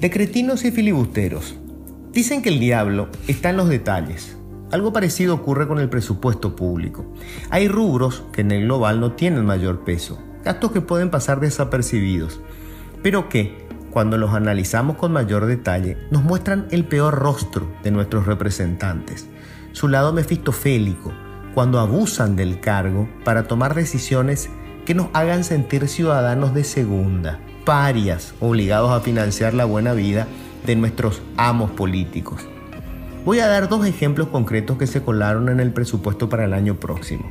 De cretinos y filibusteros. Dicen que el diablo está en los detalles. Algo parecido ocurre con el presupuesto público. Hay rubros que en el global no tienen mayor peso, gastos que pueden pasar desapercibidos, pero que, cuando los analizamos con mayor detalle, nos muestran el peor rostro de nuestros representantes, su lado mefistofélico, cuando abusan del cargo para tomar decisiones que nos hagan sentir ciudadanos de segunda, parias, obligados a financiar la buena vida de nuestros amos políticos. Voy a dar dos ejemplos concretos que se colaron en el presupuesto para el año próximo.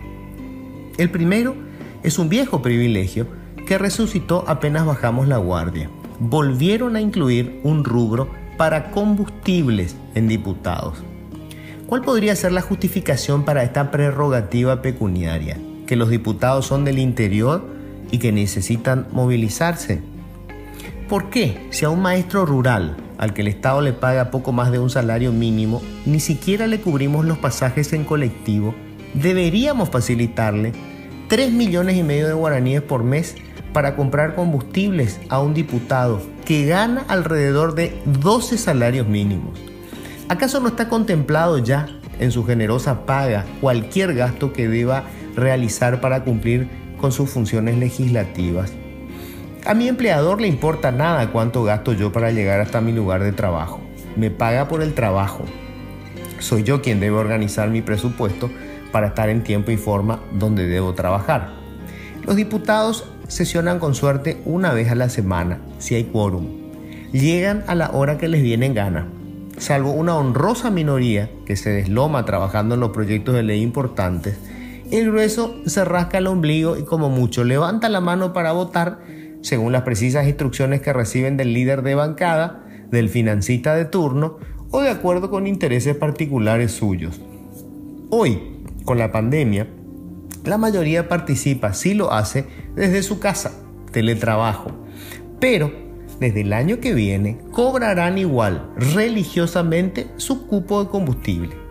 El primero es un viejo privilegio que resucitó apenas bajamos la guardia. Volvieron a incluir un rubro para combustibles en diputados. ¿Cuál podría ser la justificación para esta prerrogativa pecuniaria? Que los diputados son del interior y que necesitan movilizarse. ¿Por qué si a un maestro rural al que el Estado le paga poco más de un salario mínimo, ni siquiera le cubrimos los pasajes en colectivo, deberíamos facilitarle 3 millones y medio de guaraníes por mes para comprar combustibles a un diputado que gana alrededor de 12 salarios mínimos. ¿Acaso no está contemplado ya en su generosa paga cualquier gasto que deba realizar para cumplir con sus funciones legislativas? A mi empleador le importa nada cuánto gasto yo para llegar hasta mi lugar de trabajo. Me paga por el trabajo. Soy yo quien debe organizar mi presupuesto para estar en tiempo y forma donde debo trabajar. Los diputados sesionan con suerte una vez a la semana, si hay quórum. Llegan a la hora que les viene en gana. Salvo una honrosa minoría que se desloma trabajando en los proyectos de ley importantes, el grueso se rasca el ombligo y como mucho levanta la mano para votar según las precisas instrucciones que reciben del líder de bancada, del financista de turno o de acuerdo con intereses particulares suyos. Hoy, con la pandemia, la mayoría participa, si lo hace, desde su casa, teletrabajo. Pero desde el año que viene cobrarán igual religiosamente su cupo de combustible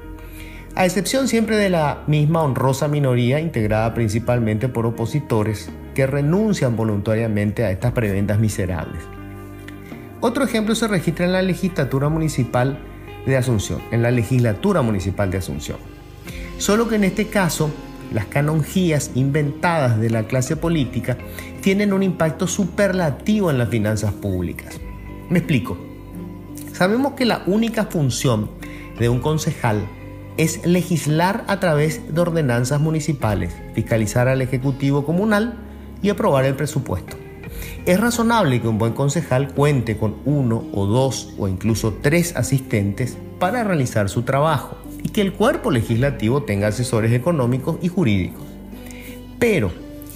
a excepción siempre de la misma honrosa minoría integrada principalmente por opositores que renuncian voluntariamente a estas prebendas miserables. Otro ejemplo se registra en la legislatura municipal de Asunción, en la legislatura municipal de Asunción. Solo que en este caso, las canonjías inventadas de la clase política tienen un impacto superlativo en las finanzas públicas. Me explico. Sabemos que la única función de un concejal es legislar a través de ordenanzas municipales, fiscalizar al Ejecutivo Comunal y aprobar el presupuesto. Es razonable que un buen concejal cuente con uno o dos o incluso tres asistentes para realizar su trabajo y que el cuerpo legislativo tenga asesores económicos y jurídicos. Pero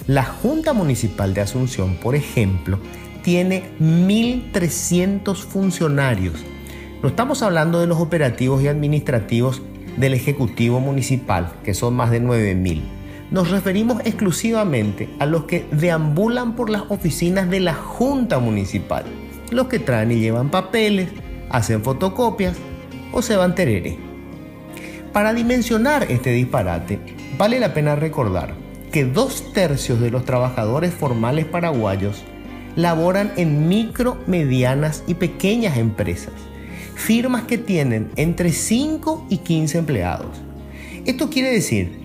la Junta Municipal de Asunción, por ejemplo, tiene 1.300 funcionarios. No estamos hablando de los operativos y administrativos del Ejecutivo Municipal, que son más de 9.000. Nos referimos exclusivamente a los que deambulan por las oficinas de la Junta Municipal, los que traen y llevan papeles, hacen fotocopias o se van tereré. Para dimensionar este disparate, vale la pena recordar que dos tercios de los trabajadores formales paraguayos laboran en micro, medianas y pequeñas empresas firmas que tienen entre 5 y 15 empleados. Esto quiere decir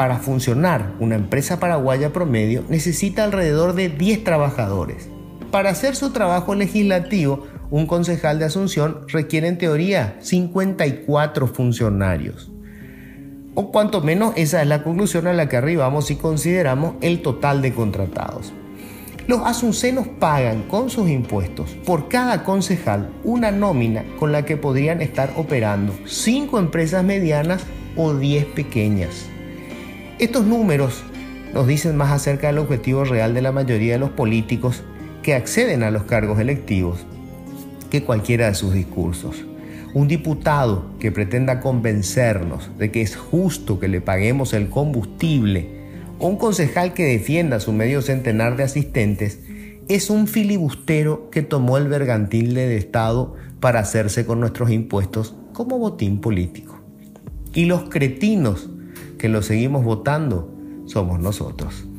para funcionar una empresa paraguaya promedio necesita alrededor de 10 trabajadores. Para hacer su trabajo legislativo, un concejal de Asunción requiere en teoría 54 funcionarios. O cuanto menos esa es la conclusión a la que arribamos si consideramos el total de contratados. Los asuncenos pagan con sus impuestos por cada concejal una nómina con la que podrían estar operando 5 empresas medianas o 10 pequeñas. Estos números nos dicen más acerca del objetivo real de la mayoría de los políticos que acceden a los cargos electivos que cualquiera de sus discursos. Un diputado que pretenda convencernos de que es justo que le paguemos el combustible un concejal que defienda a su medio centenar de asistentes es un filibustero que tomó el bergantil de Estado para hacerse con nuestros impuestos como botín político. Y los cretinos que lo seguimos votando somos nosotros.